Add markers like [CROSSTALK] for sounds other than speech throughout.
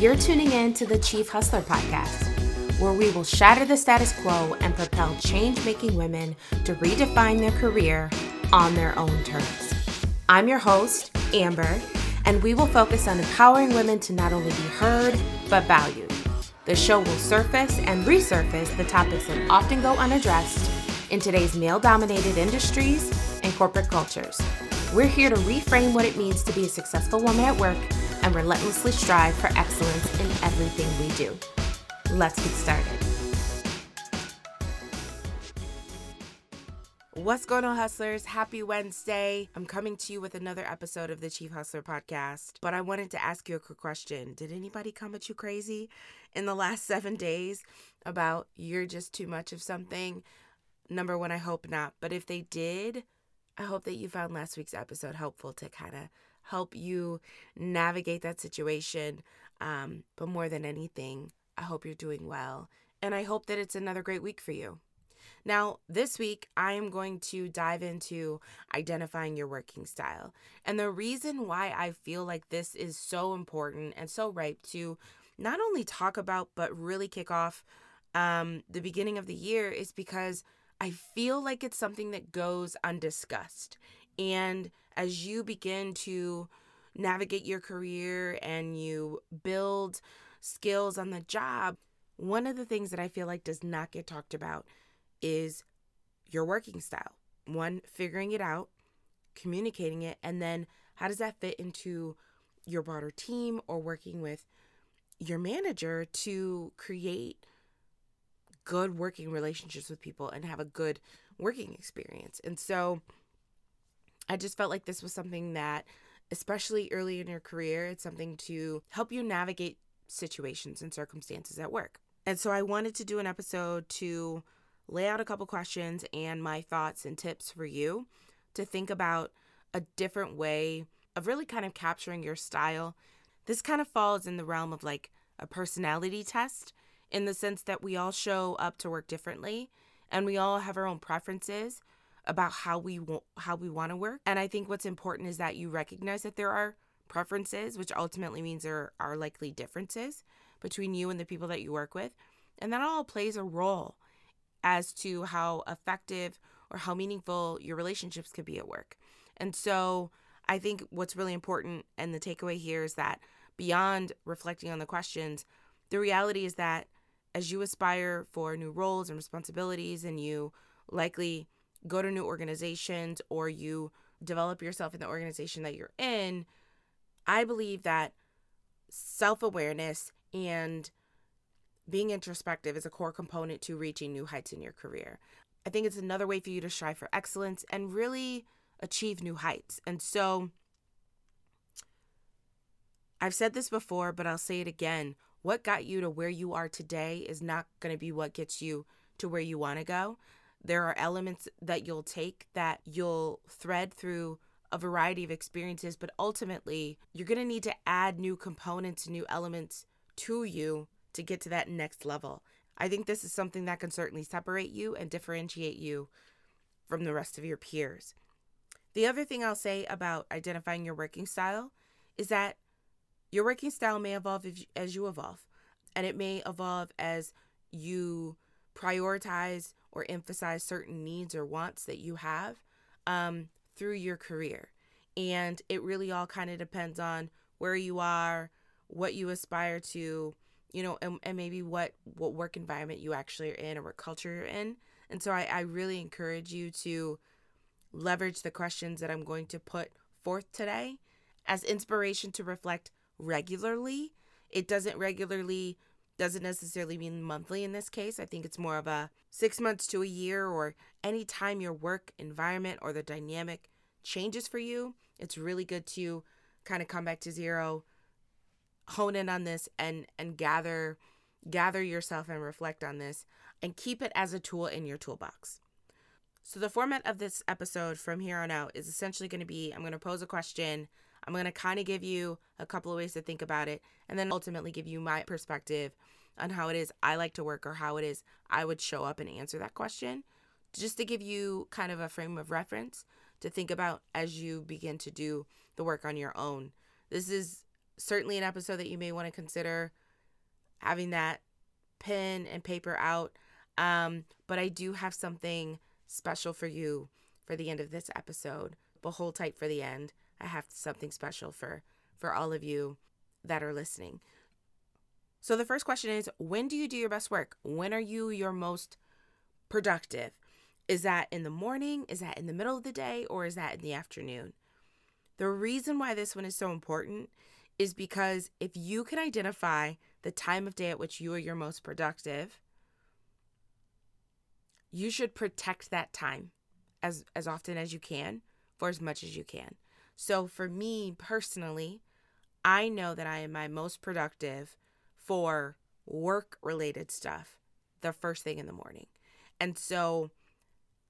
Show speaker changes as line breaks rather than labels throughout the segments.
You're tuning in to the Chief Hustler Podcast, where we will shatter the status quo and propel change making women to redefine their career on their own terms. I'm your host, Amber, and we will focus on empowering women to not only be heard, but valued. The show will surface and resurface the topics that often go unaddressed in today's male dominated industries and corporate cultures. We're here to reframe what it means to be a successful woman at work and relentlessly strive for excellence in everything we do. Let's get started. What's going on, hustlers? Happy Wednesday. I'm coming to you with another episode of the Chief Hustler podcast. But I wanted to ask you a quick question. Did anybody come at you crazy in the last [LAUGHS] seven days about you're just too much of something? Number one, I hope not. But if they did, I hope that you found last week's episode helpful to kind of help you navigate that situation. Um, but more than anything, I hope you're doing well. And I hope that it's another great week for you. Now, this week, I am going to dive into identifying your working style. And the reason why I feel like this is so important and so ripe to not only talk about, but really kick off um, the beginning of the year is because I feel like it's something that goes undiscussed. And as you begin to navigate your career and you build skills on the job, one of the things that I feel like does not get talked about is your working style. One, figuring it out, communicating it, and then how does that fit into your broader team or working with your manager to create good working relationships with people and have a good working experience. And so I just felt like this was something that, especially early in your career, it's something to help you navigate situations and circumstances at work. And so I wanted to do an episode to lay out a couple questions and my thoughts and tips for you to think about a different way of really kind of capturing your style. This kind of falls in the realm of like a personality test in the sense that we all show up to work differently and we all have our own preferences about how we want how we want to work. And I think what's important is that you recognize that there are preferences, which ultimately means there are likely differences between you and the people that you work with. And that all plays a role as to how effective or how meaningful your relationships could be at work. And so I think what's really important and the takeaway here is that beyond reflecting on the questions, the reality is that as you aspire for new roles and responsibilities and you likely go to new organizations or you develop yourself in the organization that you're in, I believe that self awareness and being introspective is a core component to reaching new heights in your career. I think it's another way for you to strive for excellence and really achieve new heights. And so, I've said this before, but I'll say it again. What got you to where you are today is not going to be what gets you to where you want to go. There are elements that you'll take that you'll thread through a variety of experiences, but ultimately, you're going to need to add new components, new elements to you to get to that next level. I think this is something that can certainly separate you and differentiate you from the rest of your peers. The other thing I'll say about identifying your working style is that your working style may evolve as you evolve, and it may evolve as you prioritize or emphasize certain needs or wants that you have um, through your career. And it really all kind of depends on where you are, what you aspire to, you know, and, and maybe what, what work environment you actually are in or what culture you're in. And so I, I really encourage you to leverage the questions that I'm going to put forth today as inspiration to reflect regularly. It doesn't regularly doesn't necessarily mean monthly in this case. I think it's more of a six months to a year or any time your work environment or the dynamic changes for you. It's really good to kind of come back to zero, hone in on this and and gather gather yourself and reflect on this and keep it as a tool in your toolbox. So the format of this episode from here on out is essentially going to be I'm going to pose a question I'm going to kind of give you a couple of ways to think about it and then ultimately give you my perspective on how it is I like to work or how it is I would show up and answer that question, just to give you kind of a frame of reference to think about as you begin to do the work on your own. This is certainly an episode that you may want to consider having that pen and paper out. Um, but I do have something special for you for the end of this episode. But hold tight for the end. I have something special for for all of you that are listening. So the first question is when do you do your best work? When are you your most productive? Is that in the morning? Is that in the middle of the day? Or is that in the afternoon? The reason why this one is so important is because if you can identify the time of day at which you are your most productive, you should protect that time as as often as you can for as much as you can. So for me personally, I know that I am my most productive for work related stuff the first thing in the morning. And so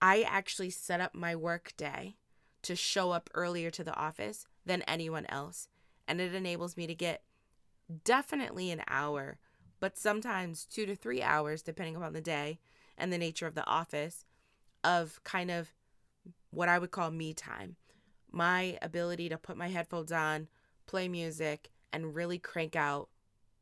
I actually set up my work day to show up earlier to the office than anyone else. And it enables me to get definitely an hour, but sometimes two to three hours, depending upon the day and the nature of the office, of kind of what I would call me time. My ability to put my headphones on, play music, and really crank out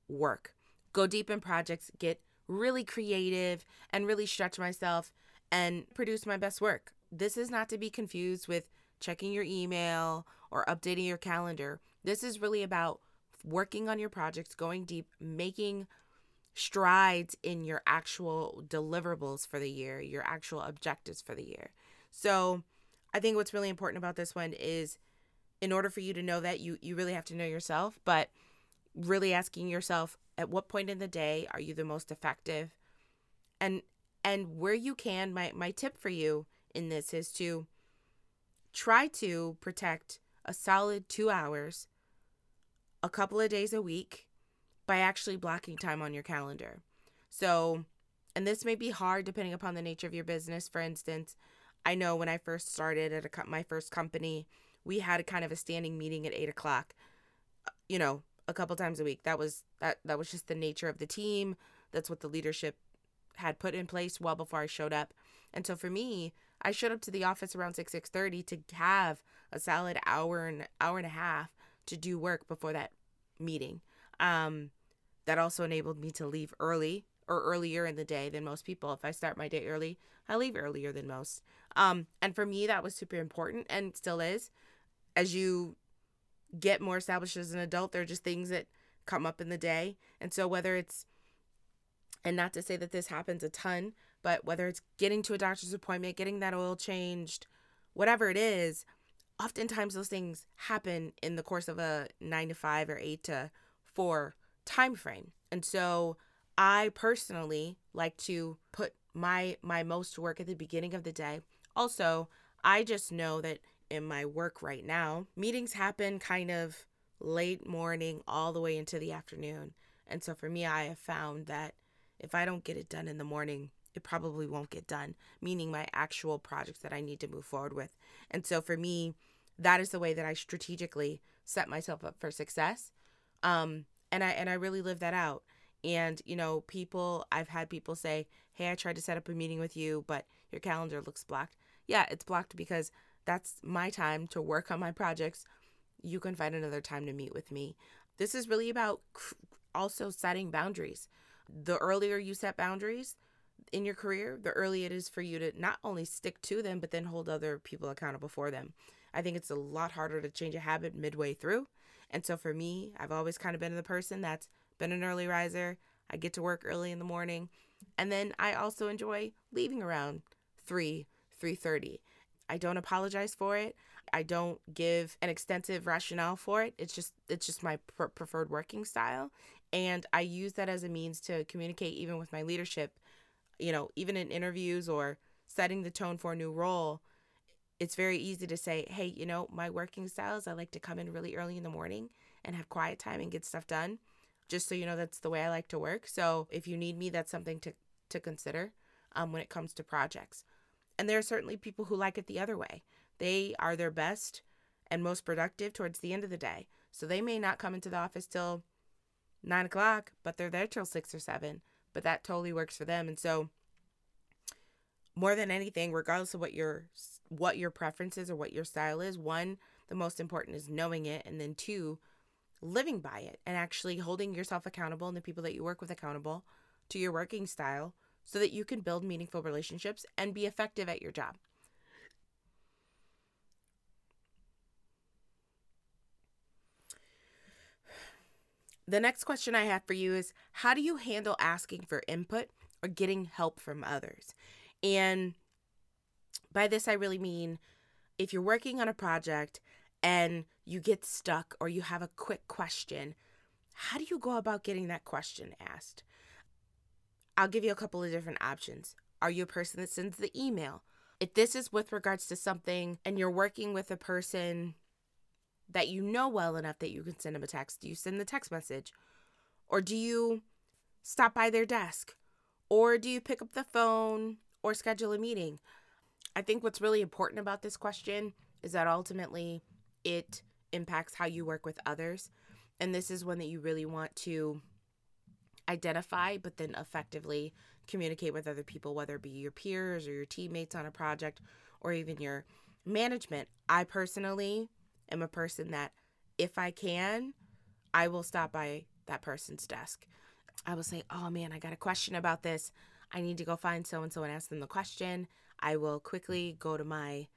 work. Go deep in projects, get really creative, and really stretch myself and produce my best work. This is not to be confused with checking your email or updating your calendar. This is really about working on your projects, going deep, making strides in your actual deliverables for the year, your actual objectives for the year. So, I think what's really important about this one is in order for you to know that you you really have to know yourself, but really asking yourself at what point in the day are you the most effective? And and where you can, my my tip for you in this is to try to protect a solid 2 hours a couple of days a week by actually blocking time on your calendar. So, and this may be hard depending upon the nature of your business. For instance, I know when I first started at a, my first company, we had a kind of a standing meeting at eight o'clock. You know, a couple times a week. That was that that was just the nature of the team. That's what the leadership had put in place well before I showed up. And so for me, I showed up to the office around six six thirty to have a solid hour and hour and a half to do work before that meeting. Um, that also enabled me to leave early or earlier in the day than most people. If I start my day early, I leave earlier than most. Um, and for me, that was super important and still is. As you get more established as an adult, there are just things that come up in the day. And so, whether it's, and not to say that this happens a ton, but whether it's getting to a doctor's appointment, getting that oil changed, whatever it is, oftentimes those things happen in the course of a nine to five or eight to four time frame. And so I personally like to put my my most work at the beginning of the day. Also, I just know that in my work right now, meetings happen kind of late morning all the way into the afternoon. And so for me, I have found that if I don't get it done in the morning, it probably won't get done, meaning my actual projects that I need to move forward with. And so for me, that is the way that I strategically set myself up for success. Um, and I and I really live that out. And you know, people I've had people say, "Hey, I tried to set up a meeting with you, but your calendar looks blocked." Yeah, it's blocked because that's my time to work on my projects. You can find another time to meet with me. This is really about also setting boundaries. The earlier you set boundaries, in your career, the earlier it is for you to not only stick to them, but then hold other people accountable for them. I think it's a lot harder to change a habit midway through. And so for me, I've always kind of been the person that's been an early riser. I get to work early in the morning. And then I also enjoy leaving around 3, 3:30. I don't apologize for it. I don't give an extensive rationale for it. It's just it's just my pr- preferred working style and I use that as a means to communicate even with my leadership, you know, even in interviews or setting the tone for a new role it's very easy to say, hey, you know, my working style is I like to come in really early in the morning and have quiet time and get stuff done. Just so you know, that's the way I like to work. So if you need me, that's something to, to consider um, when it comes to projects. And there are certainly people who like it the other way. They are their best and most productive towards the end of the day. So they may not come into the office till nine o'clock, but they're there till six or seven. But that totally works for them. And so more than anything, regardless of what your what your preferences or what your style is, one, the most important is knowing it, and then two, living by it and actually holding yourself accountable and the people that you work with accountable to your working style so that you can build meaningful relationships and be effective at your job. The next question I have for you is How do you handle asking for input or getting help from others? And by this, I really mean if you're working on a project and you get stuck or you have a quick question, how do you go about getting that question asked? I'll give you a couple of different options. Are you a person that sends the email? If this is with regards to something and you're working with a person that you know well enough that you can send them a text, do you send the text message? Or do you stop by their desk? Or do you pick up the phone or schedule a meeting? I think what's really important about this question is that ultimately it impacts how you work with others. And this is one that you really want to identify, but then effectively communicate with other people, whether it be your peers or your teammates on a project or even your management. I personally am a person that if I can, I will stop by that person's desk. I will say, Oh man, I got a question about this. I need to go find so and so and ask them the question. I will quickly go to my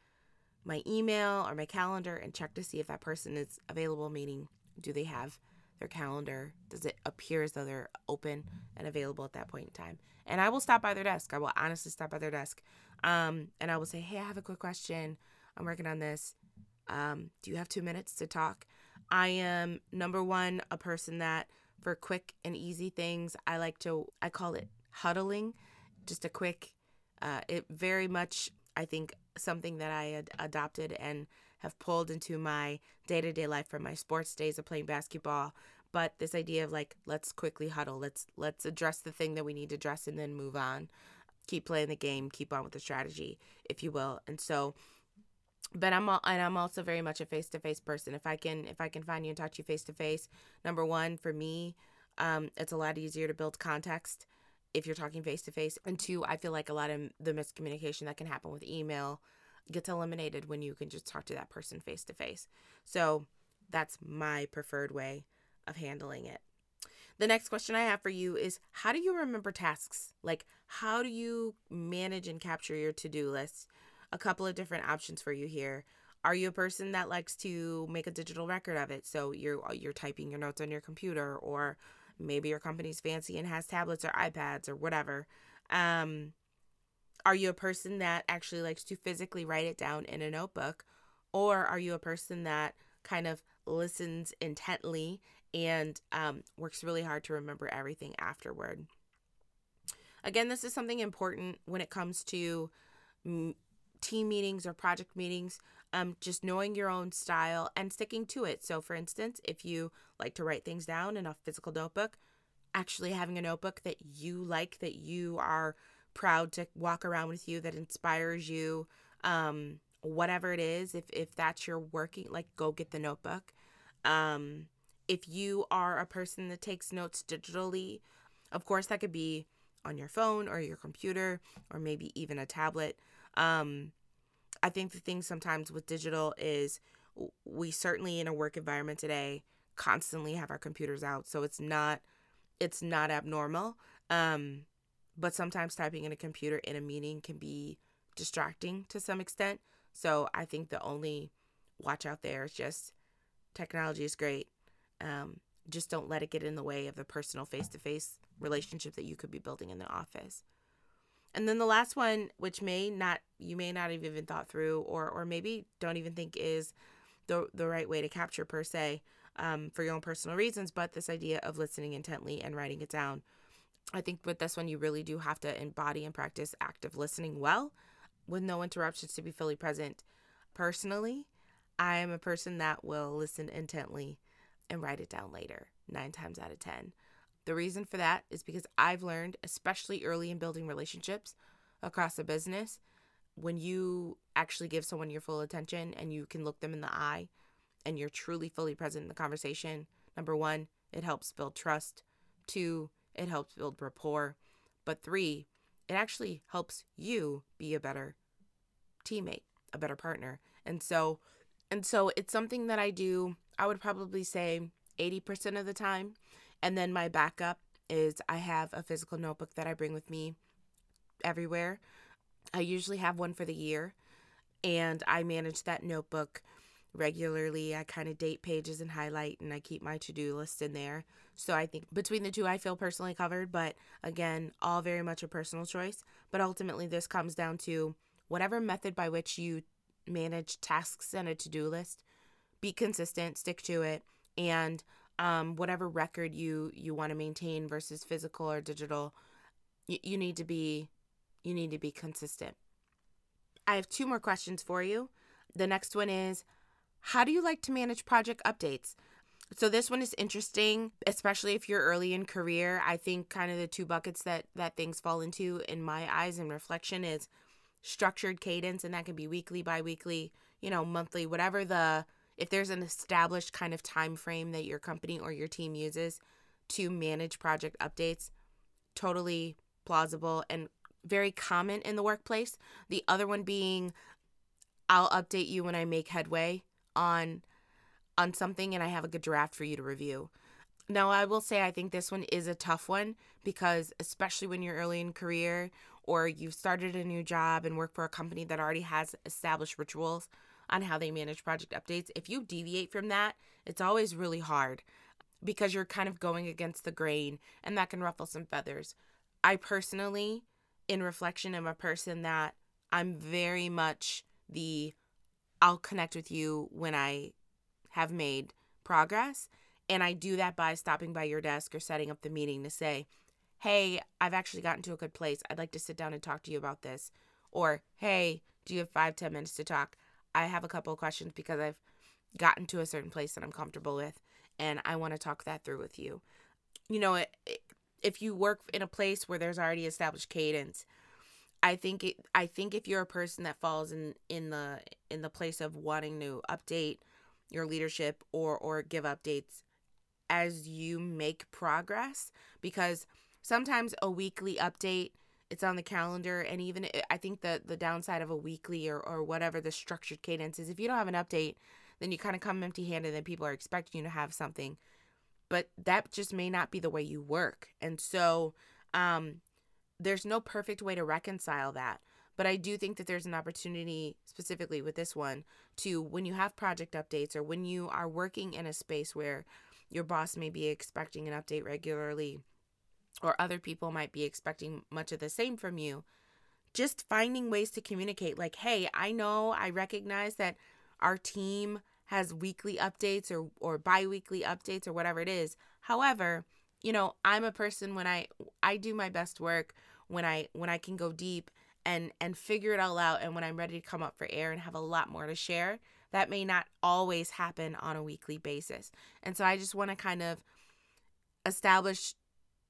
my email or my calendar and check to see if that person is available, meaning do they have their calendar? Does it appear as though they're open and available at that point in time? And I will stop by their desk. I will honestly stop by their desk. Um, and I will say, Hey, I have a quick question. I'm working on this. Um, do you have two minutes to talk? I am number one, a person that for quick and easy things, I like to, I call it huddling, just a quick, uh, it very much, I think, something that I had adopted and have pulled into my day to day life from my sports days of playing basketball. But this idea of like, let's quickly huddle, let's let's address the thing that we need to address and then move on. Keep playing the game, keep on with the strategy, if you will. And so but I'm all, and I'm also very much a face to face person. If I can if I can find you and talk to you face to face, number one for me, um, it's a lot easier to build context if you're talking face to face. And two, I feel like a lot of the miscommunication that can happen with email gets eliminated when you can just talk to that person face to face. So that's my preferred way of handling it. The next question I have for you is how do you remember tasks? Like how do you manage and capture your to-do list? a couple of different options for you here. Are you a person that likes to make a digital record of it? So you're you're typing your notes on your computer, or maybe your company's fancy and has tablets or iPads or whatever. Um, are you a person that actually likes to physically write it down in a notebook, or are you a person that kind of listens intently and um, works really hard to remember everything afterward? Again, this is something important when it comes to team meetings or project meetings, um, just knowing your own style and sticking to it. So, for instance, if you like to write things down in a physical notebook, actually having a notebook that you like, that you are proud to walk around with you, that inspires you, um, whatever it is, if, if that's your working, like go get the notebook. Um, if you are a person that takes notes digitally, of course, that could be on your phone or your computer or maybe even a tablet. Um, I think the thing sometimes with digital is we certainly in a work environment today constantly have our computers out, so it's not it's not abnormal. Um, but sometimes typing in a computer in a meeting can be distracting to some extent. So I think the only watch out there is just technology is great. Um, just don't let it get in the way of the personal face to face relationship that you could be building in the office. And then the last one, which may not you may not have even thought through, or or maybe don't even think is the the right way to capture per se, um, for your own personal reasons, but this idea of listening intently and writing it down. I think with this one, you really do have to embody and practice active listening well, with no interruptions to be fully present. Personally, I am a person that will listen intently and write it down later, nine times out of ten. The reason for that is because I've learned, especially early in building relationships across a business, when you actually give someone your full attention and you can look them in the eye and you're truly fully present in the conversation, number one, it helps build trust. Two, it helps build rapport. But three, it actually helps you be a better teammate, a better partner. And so and so it's something that I do, I would probably say 80% of the time. And then my backup is I have a physical notebook that I bring with me everywhere. I usually have one for the year, and I manage that notebook regularly. I kind of date pages and highlight, and I keep my to do list in there. So I think between the two, I feel personally covered, but again, all very much a personal choice. But ultimately, this comes down to whatever method by which you manage tasks and a to do list, be consistent, stick to it, and um, whatever record you you want to maintain versus physical or digital, you, you need to be you need to be consistent. I have two more questions for you. The next one is how do you like to manage project updates? So this one is interesting, especially if you're early in career. I think kind of the two buckets that that things fall into in my eyes and reflection is structured cadence and that can be weekly, biweekly, you know, monthly, whatever the if there's an established kind of time frame that your company or your team uses to manage project updates, totally plausible and very common in the workplace. The other one being I'll update you when I make headway on on something and I have a good draft for you to review. Now, I will say I think this one is a tough one because especially when you're early in career or you've started a new job and work for a company that already has established rituals on how they manage project updates, if you deviate from that, it's always really hard because you're kind of going against the grain and that can ruffle some feathers. I personally, in reflection, am a person that I'm very much the I'll connect with you when I have made progress. And I do that by stopping by your desk or setting up the meeting to say, hey, I've actually gotten to a good place. I'd like to sit down and talk to you about this. Or, hey, do you have five, ten minutes to talk? I have a couple of questions because I've gotten to a certain place that I'm comfortable with and I want to talk that through with you. You know, it, it, if you work in a place where there's already established cadence, I think it, I think if you're a person that falls in in the in the place of wanting to update your leadership or or give updates as you make progress because sometimes a weekly update it's on the calendar and even I think the the downside of a weekly or or whatever the structured cadence is if you don't have an update then you kind of come empty-handed and people are expecting you to have something but that just may not be the way you work and so um there's no perfect way to reconcile that. But I do think that there's an opportunity, specifically with this one, to when you have project updates or when you are working in a space where your boss may be expecting an update regularly or other people might be expecting much of the same from you, just finding ways to communicate like, hey, I know, I recognize that our team has weekly updates or, or bi weekly updates or whatever it is. However, you know, I'm a person when I I do my best work when I when I can go deep and and figure it all out and when I'm ready to come up for air and have a lot more to share that may not always happen on a weekly basis. And so I just want to kind of establish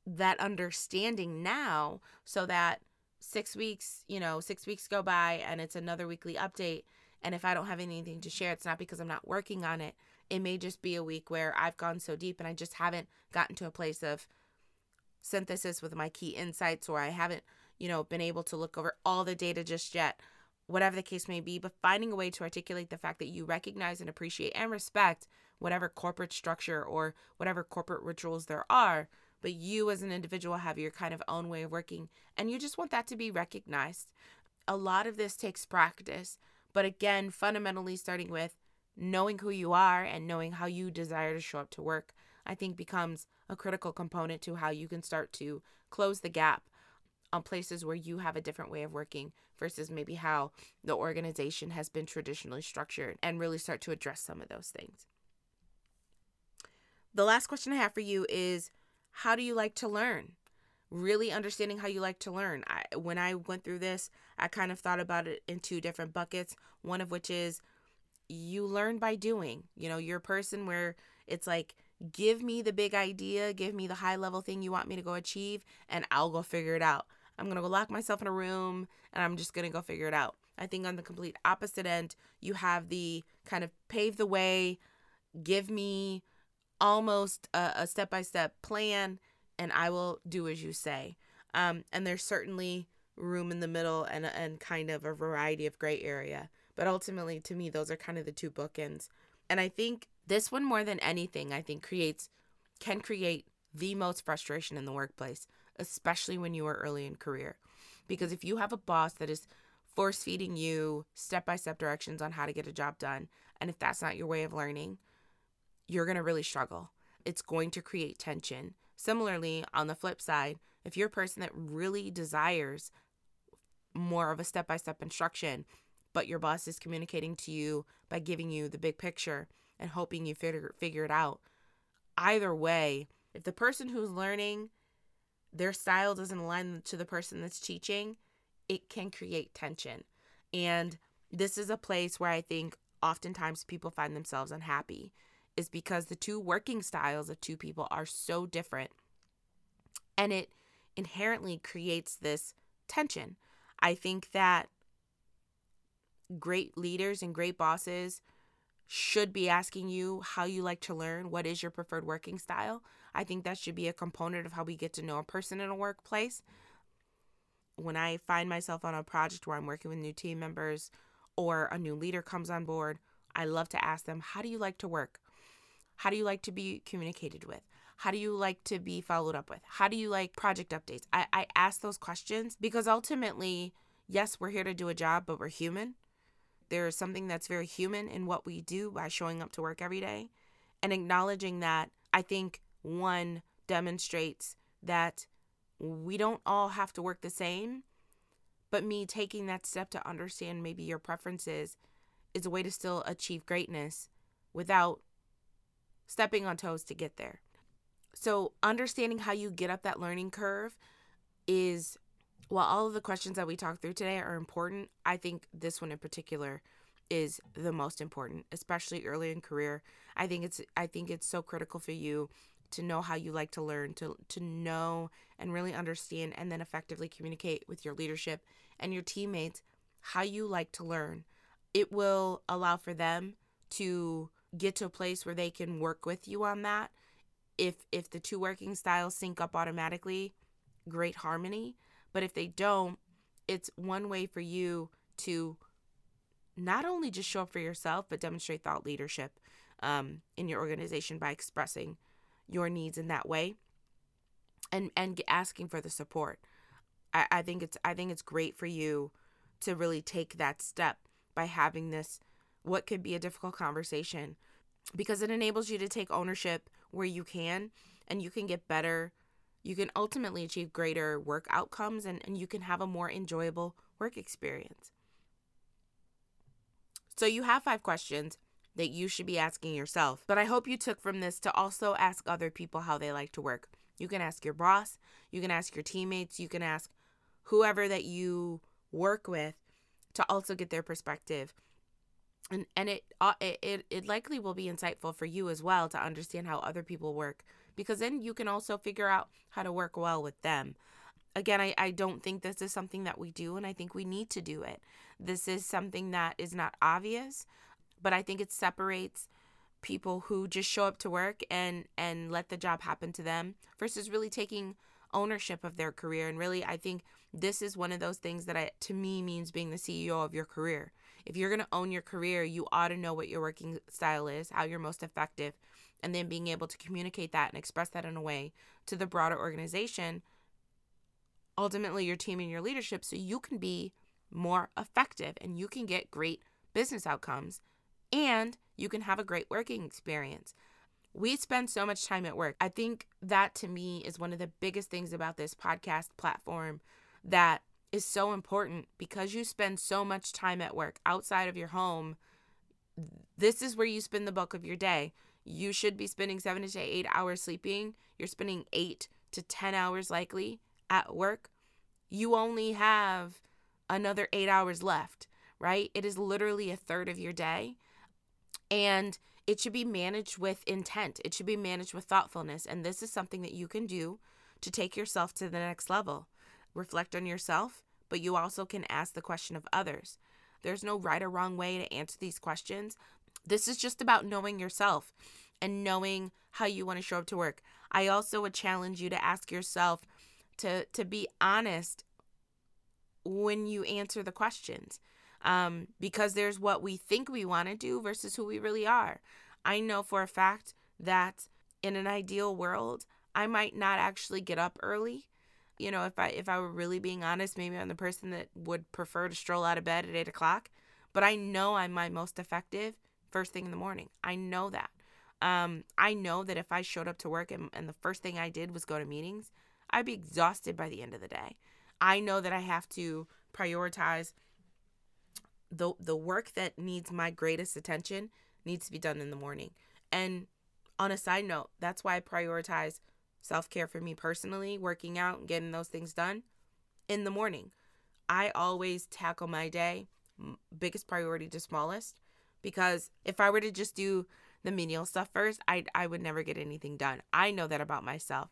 that understanding now so that 6 weeks, you know, 6 weeks go by and it's another weekly update and if I don't have anything to share it's not because I'm not working on it. It may just be a week where I've gone so deep and I just haven't gotten to a place of synthesis with my key insights or I haven't, you know, been able to look over all the data just yet, whatever the case may be, but finding a way to articulate the fact that you recognize and appreciate and respect whatever corporate structure or whatever corporate rituals there are, but you as an individual have your kind of own way of working and you just want that to be recognized. A lot of this takes practice, but again, fundamentally starting with knowing who you are and knowing how you desire to show up to work, I think becomes a critical component to how you can start to close the gap on places where you have a different way of working versus maybe how the organization has been traditionally structured and really start to address some of those things. The last question I have for you is how do you like to learn? Really understanding how you like to learn. I, when I went through this, I kind of thought about it in two different buckets. One of which is you learn by doing. You know, you're a person where it's like Give me the big idea, give me the high level thing you want me to go achieve, and I'll go figure it out. I'm going to go lock myself in a room and I'm just going to go figure it out. I think on the complete opposite end, you have the kind of pave the way, give me almost a step by step plan, and I will do as you say. Um, and there's certainly room in the middle and, and kind of a variety of gray area. But ultimately, to me, those are kind of the two bookends. And I think This one, more than anything, I think creates, can create the most frustration in the workplace, especially when you are early in career. Because if you have a boss that is force feeding you step by step directions on how to get a job done, and if that's not your way of learning, you're going to really struggle. It's going to create tension. Similarly, on the flip side, if you're a person that really desires more of a step by step instruction, but your boss is communicating to you by giving you the big picture and hoping you figure, figure it out, either way, if the person who's learning, their style doesn't align to the person that's teaching, it can create tension. And this is a place where I think oftentimes people find themselves unhappy is because the two working styles of two people are so different. And it inherently creates this tension. I think that great leaders and great bosses should be asking you how you like to learn, what is your preferred working style. I think that should be a component of how we get to know a person in a workplace. When I find myself on a project where I'm working with new team members or a new leader comes on board, I love to ask them, How do you like to work? How do you like to be communicated with? How do you like to be followed up with? How do you like project updates? I, I ask those questions because ultimately, yes, we're here to do a job, but we're human. There is something that's very human in what we do by showing up to work every day. And acknowledging that, I think one demonstrates that we don't all have to work the same, but me taking that step to understand maybe your preferences is a way to still achieve greatness without stepping on toes to get there. So, understanding how you get up that learning curve is, while all of the questions that we talked through today are important, I think this one in particular is the most important, especially early in career. I think it's I think it's so critical for you to know how you like to learn, to to know and really understand and then effectively communicate with your leadership and your teammates how you like to learn. It will allow for them to get to a place where they can work with you on that. If if the two working styles sync up automatically, great harmony. But if they don't, it's one way for you to not only just show up for yourself, but demonstrate thought leadership um, in your organization by expressing your needs in that way and and asking for the support. I, I think it's I think it's great for you to really take that step by having this what could be a difficult conversation because it enables you to take ownership where you can and you can get better you can ultimately achieve greater work outcomes and, and you can have a more enjoyable work experience so you have five questions that you should be asking yourself. But I hope you took from this to also ask other people how they like to work. You can ask your boss, you can ask your teammates, you can ask whoever that you work with to also get their perspective. And and it uh, it it likely will be insightful for you as well to understand how other people work because then you can also figure out how to work well with them. Again, I, I don't think this is something that we do, and I think we need to do it. This is something that is not obvious, but I think it separates people who just show up to work and and let the job happen to them versus really taking ownership of their career and really I think this is one of those things that I to me means being the CEO of your career. If you're going to own your career, you ought to know what your working style is, how you're most effective, and then being able to communicate that and express that in a way to the broader organization, ultimately your team and your leadership so you can be more effective and you can get great business outcomes and you can have a great working experience. We spend so much time at work. I think that to me is one of the biggest things about this podcast platform that is so important because you spend so much time at work outside of your home. This is where you spend the bulk of your day. You should be spending seven to eight hours sleeping. You're spending eight to 10 hours likely at work. You only have another eight hours left, right? It is literally a third of your day. And it should be managed with intent, it should be managed with thoughtfulness. And this is something that you can do to take yourself to the next level. Reflect on yourself, but you also can ask the question of others. There's no right or wrong way to answer these questions. This is just about knowing yourself and knowing how you want to show up to work. I also would challenge you to ask yourself to to be honest when you answer the questions um, because there's what we think we want to do versus who we really are. I know for a fact that in an ideal world, I might not actually get up early. You know, if I if I were really being honest, maybe I'm the person that would prefer to stroll out of bed at eight o'clock. But I know I'm my most effective first thing in the morning. I know that. Um, I know that if I showed up to work and, and the first thing I did was go to meetings, I'd be exhausted by the end of the day. I know that I have to prioritize the the work that needs my greatest attention needs to be done in the morning. And on a side note, that's why I prioritize self-care for me personally, working out and getting those things done in the morning. I always tackle my day biggest priority to smallest because if I were to just do the menial stuff first, I I would never get anything done. I know that about myself,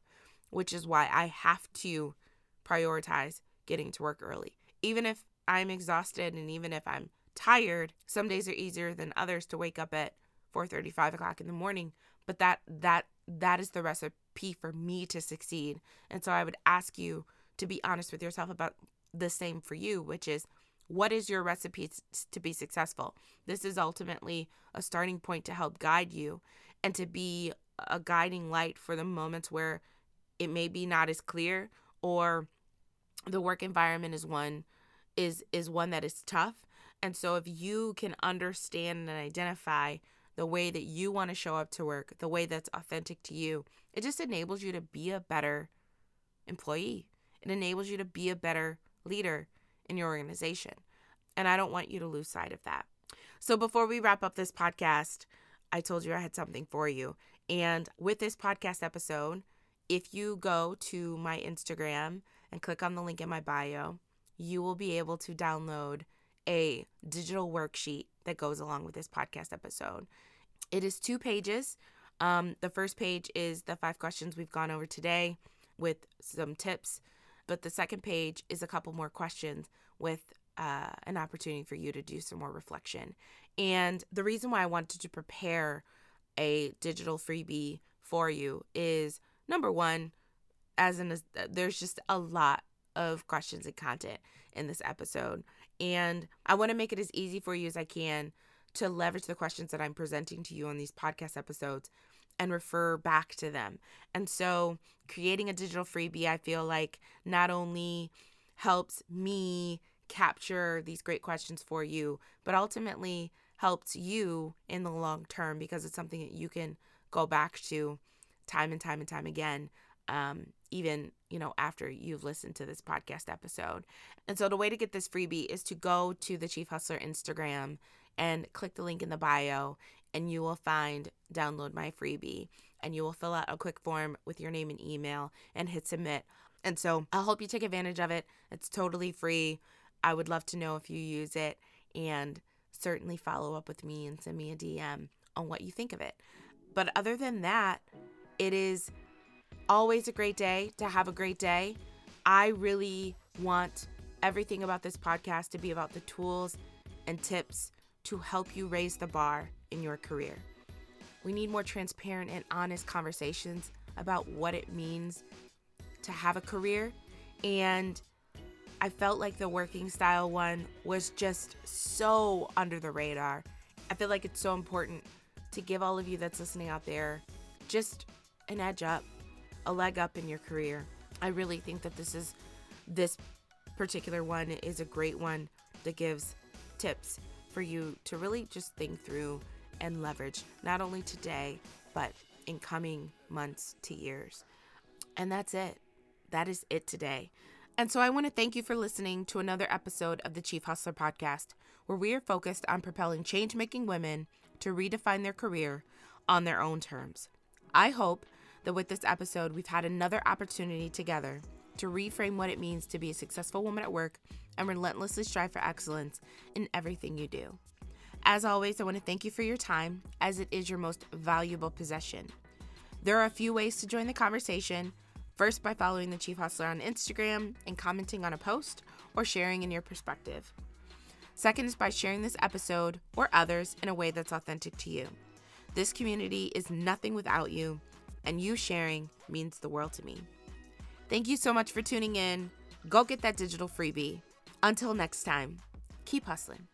which is why I have to prioritize getting to work early. Even if I'm exhausted and even if I'm tired, some days are easier than others to wake up at 4 5 o'clock in the morning. But that that that is the recipe for me to succeed. And so I would ask you to be honest with yourself about the same for you, which is what is your recipe to be successful? This is ultimately a starting point to help guide you and to be a guiding light for the moments where it may be not as clear or the work environment is one is is one that is tough. And so if you can understand and identify the way that you want to show up to work, the way that's authentic to you, it just enables you to be a better employee. It enables you to be a better leader in your organization. And I don't want you to lose sight of that. So before we wrap up this podcast, I told you I had something for you. And with this podcast episode, if you go to my Instagram and click on the link in my bio, you will be able to download a digital worksheet that goes along with this podcast episode. It is two pages. Um, the first page is the five questions we've gone over today with some tips but the second page is a couple more questions with uh, an opportunity for you to do some more reflection. And the reason why I wanted to prepare a digital freebie for you is number one, as in, there's just a lot of questions and content in this episode. And I want to make it as easy for you as I can to leverage the questions that I'm presenting to you on these podcast episodes and refer back to them. And so, creating a digital freebie, I feel like not only helps me capture these great questions for you, but ultimately helps you in the long term because it's something that you can go back to time and time and time again. Um, even you know after you've listened to this podcast episode and so the way to get this freebie is to go to the chief hustler instagram and click the link in the bio and you will find download my freebie and you will fill out a quick form with your name and email and hit submit. And so I hope you take advantage of it. It's totally free. I would love to know if you use it and certainly follow up with me and send me a DM on what you think of it. But other than that, it is always a great day to have a great day. I really want everything about this podcast to be about the tools and tips to help you raise the bar in your career. We need more transparent and honest conversations about what it means to have a career. And I felt like the working style one was just so under the radar. I feel like it's so important to give all of you that's listening out there just an edge up, a leg up in your career. I really think that this is this particular one is a great one that gives tips for you to really just think through and leverage, not only today, but in coming months to years. And that's it. That is it today. And so I want to thank you for listening to another episode of the Chief Hustler podcast, where we are focused on propelling change making women to redefine their career on their own terms. I hope that with this episode, we've had another opportunity together to reframe what it means to be a successful woman at work and relentlessly strive for excellence in everything you do. As always, I want to thank you for your time, as it is your most valuable possession. There are a few ways to join the conversation. First, by following the Chief Hustler on Instagram and commenting on a post or sharing in your perspective. Second is by sharing this episode or others in a way that's authentic to you. This community is nothing without you, and you sharing means the world to me. Thank you so much for tuning in. Go get that digital freebie. Until next time, keep hustling.